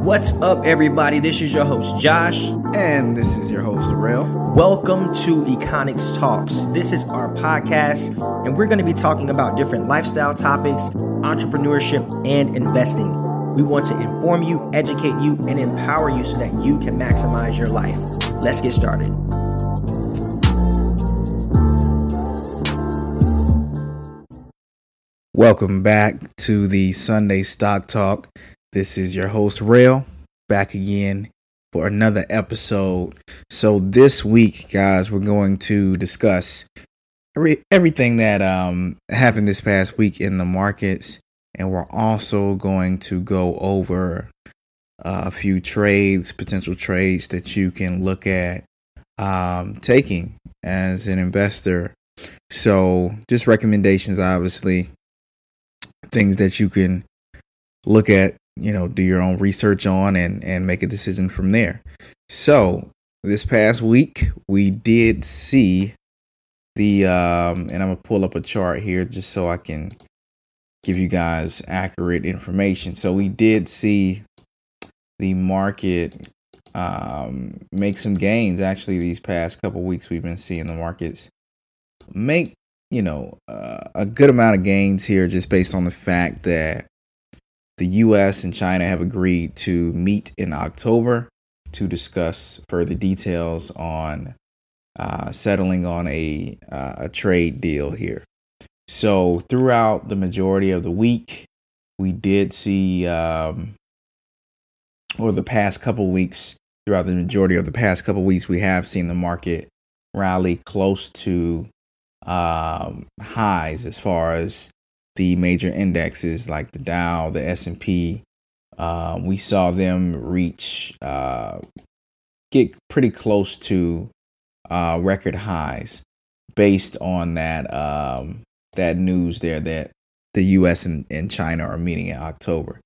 What's up, everybody? This is your host, Josh. And this is your host, Rail. Welcome to Econics Talks. This is our podcast, and we're going to be talking about different lifestyle topics, entrepreneurship, and investing. We want to inform you, educate you, and empower you so that you can maximize your life. Let's get started. Welcome back to the Sunday Stock Talk. This is your host, Rail, back again for another episode. So, this week, guys, we're going to discuss every, everything that um, happened this past week in the markets, and we're also going to go over uh, a few trades, potential trades that you can look at um, taking as an investor. So, just recommendations, obviously things that you can look at, you know, do your own research on and and make a decision from there. So, this past week we did see the um and I'm going to pull up a chart here just so I can give you guys accurate information. So, we did see the market um make some gains actually these past couple weeks we've been seeing the markets make you know, uh, a good amount of gains here just based on the fact that the US and China have agreed to meet in October to discuss further details on uh, settling on a uh, a trade deal here. So throughout the majority of the week, we did see, um, or the past couple weeks, throughout the majority of the past couple weeks, we have seen the market rally close to um, highs as far as the major indexes like the Dow, the S and P. Uh, we saw them reach uh, get pretty close to uh, record highs based on that um, that news there that the U.S. and, and China are meeting in October.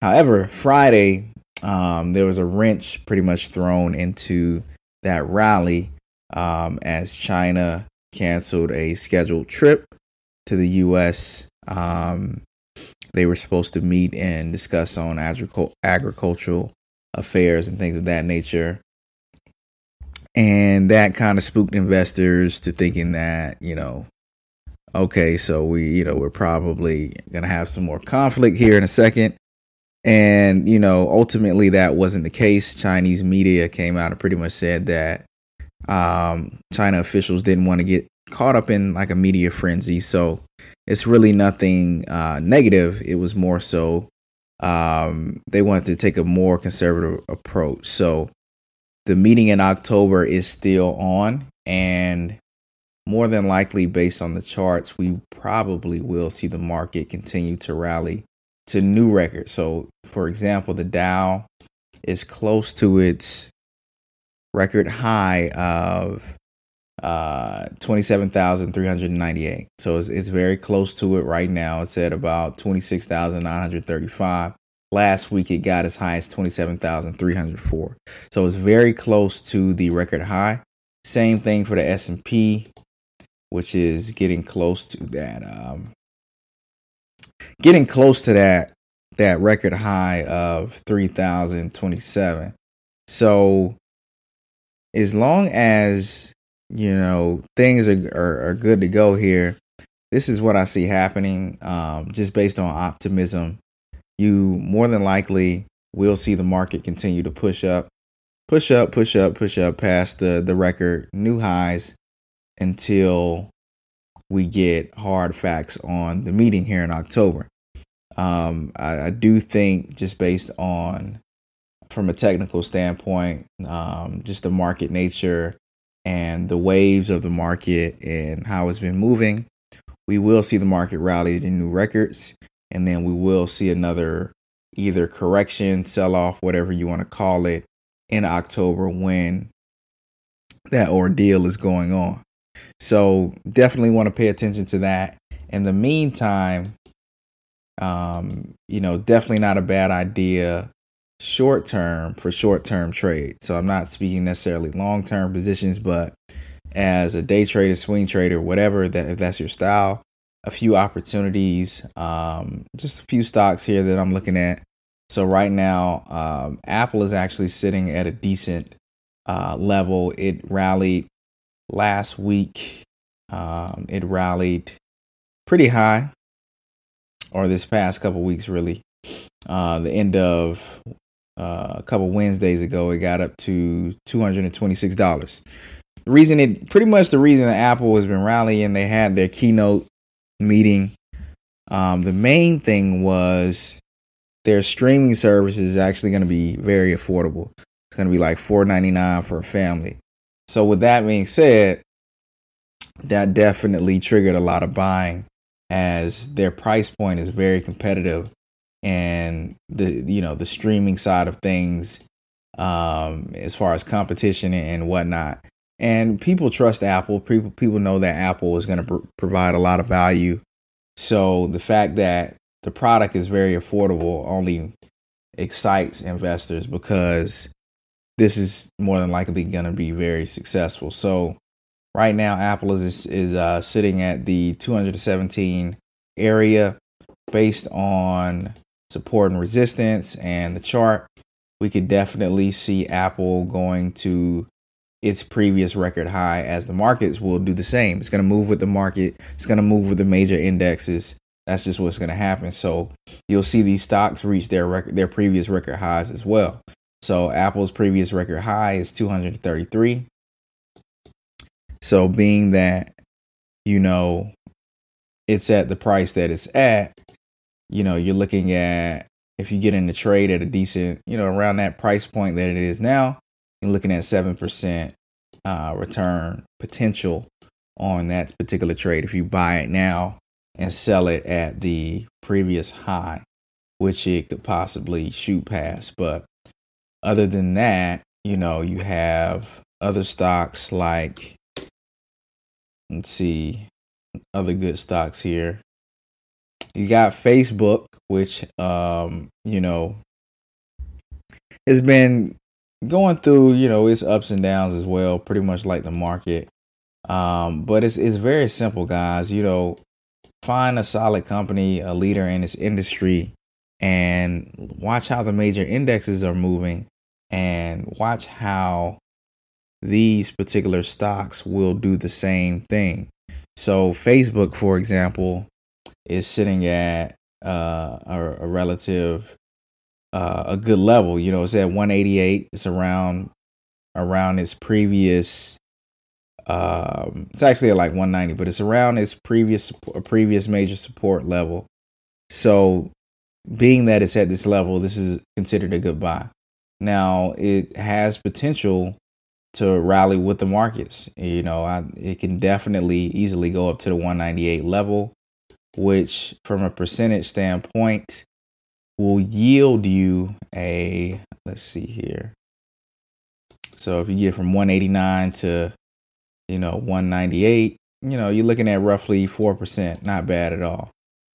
However, Friday um, there was a wrench pretty much thrown into that rally um, as China canceled a scheduled trip to the U.S. Um, they were supposed to meet and discuss on agricultural affairs and things of that nature. And that kind of spooked investors to thinking that, you know, okay, so we, you know, we're probably going to have some more conflict here in a second. And, you know, ultimately that wasn't the case. Chinese media came out and pretty much said that um, China officials didn't want to get caught up in like a media frenzy. So it's really nothing uh, negative. It was more so um, they wanted to take a more conservative approach. So the meeting in October is still on, and more than likely, based on the charts, we probably will see the market continue to rally to new records. So, for example, the Dow is close to its record high of uh 27,398. So it's, it's very close to it right now. It's at about 26,935. Last week it got as high as 27,304. So it's very close to the record high. Same thing for the S&P which is getting close to that um getting close to that that record high of 3027. So as long as you know things are, are, are good to go here. This is what i see happening um, just based on optimism. You more than likely will see the market continue to push up push up push up push up past the the record new highs until we get hard facts on the meeting here in october. Um, I, I, do think just based on from a technical standpoint um, just the market nature and the waves of the market and how it's been moving, we will see the market rally to new records. And then we will see another either correction, sell off, whatever you want to call it, in October when that ordeal is going on. So definitely want to pay attention to that. In the meantime, um, you know, definitely not a bad idea short term for short term trade. So I'm not speaking necessarily long term positions, but as a day trader, swing trader, whatever that if that's your style, a few opportunities, um, just a few stocks here that I'm looking at. So right now, um, Apple is actually sitting at a decent uh, level. It rallied last week. Um, it rallied pretty high, or this past couple weeks, really. Uh, the end of uh, a couple Wednesdays ago, it got up to two hundred and twenty-six dollars. The reason it, pretty much the reason that Apple has been rallying, they had their keynote meeting. Um, the main thing was their streaming service is actually going to be very affordable. It's going to be like four ninety nine for a family. So with that being said, that definitely triggered a lot of buying as their price point is very competitive and the you know the streaming side of things um as far as competition and whatnot. And people trust apple. People people know that apple is going to pr- provide a lot of value. So the fact that the product is very affordable only excites investors because this is more than likely going to be very successful. So right now, Apple is is uh, sitting at the 217 area based on support and resistance and the chart. We could definitely see Apple going to its previous record high as the markets will do the same. It's going to move with the market. It's going to move with the major indexes. That's just what's going to happen. So you'll see these stocks reach their record, their previous record highs as well. So Apple's previous record high is 233. So being that you know it's at the price that it's at, you know, you're looking at if you get in the trade at a decent, you know, around that price point that it is now, you're looking at 7% uh, return potential on that particular trade if you buy it now and sell it at the previous high, which it could possibly shoot past. But other than that, you know, you have other stocks like, let's see, other good stocks here. You got Facebook, which, um, you know, has been going through, you know, its ups and downs as well, pretty much like the market. Um, but it's it's very simple, guys. You know, find a solid company, a leader in its industry, and watch how the major indexes are moving and watch how these particular stocks will do the same thing. So, Facebook, for example, is sitting at uh, a, a, relative, uh, a good level. You know, it's at 188. It's around around its previous um, it's actually at like 190, but it's around its previous previous major support level. So, being that it's at this level, this is considered a good buy. Now, it has potential to rally with the markets. You know, I, it can definitely easily go up to the 198 level, which, from a percentage standpoint, will yield you a let's see here. So if you get from 189 to you know, 198, you know, you're looking at roughly 4%, not bad at all.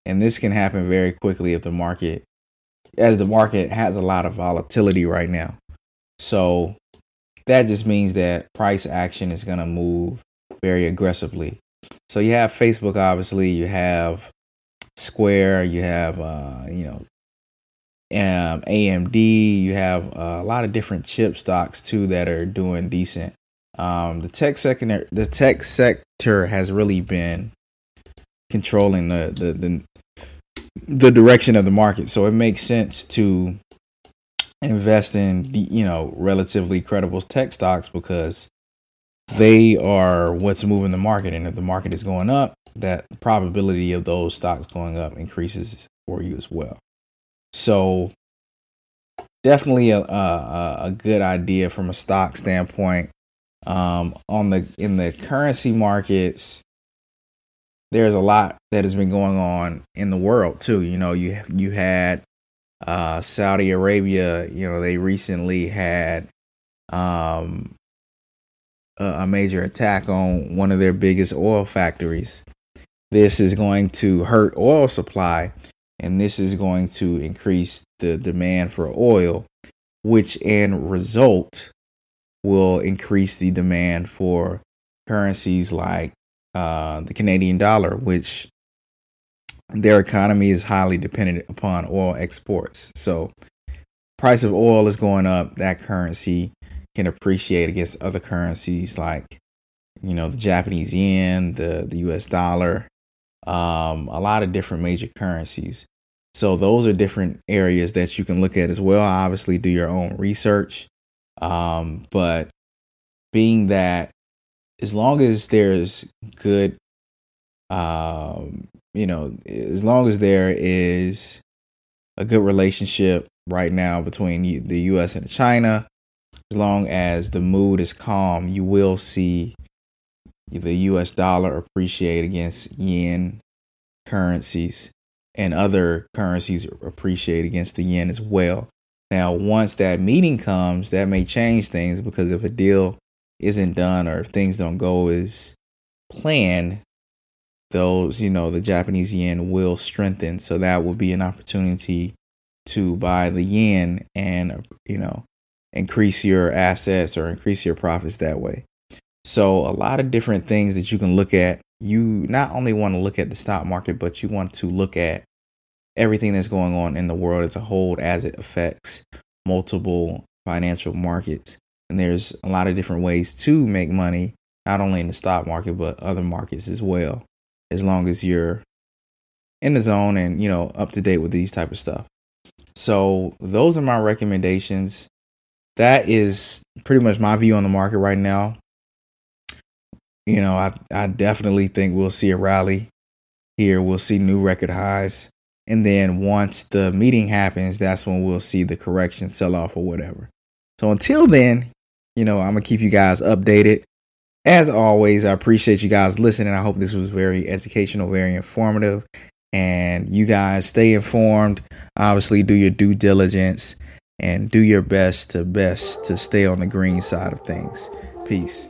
And this can happen very quickly if the market, as the market has a lot of volatility right now. So that just means that price action is going to move very aggressively. So you have Facebook, obviously, you have Square, you have, uh, you know, um, AMD, you have uh, a lot of different chip stocks too that are doing decent. Um, the tech sector, the tech sector has really been controlling the, the the the direction of the market. So it makes sense to invest in the you know relatively credible tech stocks because they are what's moving the market, and if the market is going up, that probability of those stocks going up increases for you as well. So definitely a a, a good idea from a stock standpoint. Um, on the in the currency markets there's a lot that has been going on in the world too. You know you you had uh, Saudi Arabia you know they recently had um, a, major attack on one of their biggest oil factories this is going to hurt oil supply and this is going to increase the demand for oil which in result will increase the demand for currencies like uh, the Canadian dollar, which their economy is highly dependent upon oil exports. So price of oil is going up, that currency can appreciate against other currencies like you know the Japanese yen, the the US dollar, um, a lot of different major currencies. So those are different areas that you can look at as well. Obviously, do your own research, um, but being that as long as there's good, um, you know, as long as there is a good relationship right now between the U.S. and China, as long as the mood is calm, you will see the US dollar appreciate against yen currencies and other currencies appreciate against the yen as well. Now, once that meeting comes, that may change things because if a deal isn't done or if things don't go as planned, those, you know, the Japanese yen will strengthen. So that will be an opportunity to buy the yen and, you know, increase your assets or increase your profits that way. So, a lot of different things that you can look at. You not only want to look at the stock market, but you want to look at everything that's going on in the world as a whole as it affects multiple financial markets. And there's a lot of different ways to make money, not only in the stock market, but other markets as well, as long as you're in the zone and, you know, up to date with these type of stuff. So those are my recommendations. That is pretty much my view on the market right now you know, I, I definitely think we'll see a rally here. We'll see new record highs. And then once the meeting happens, that's when we'll see the correction sell off or whatever. So until then, you know, I'm going to keep you guys updated. As always, I appreciate you guys listening. I hope this was very educational, very informative. And you guys stay informed. Obviously, do your due diligence and do your best to best to stay on the green side of things. Peace.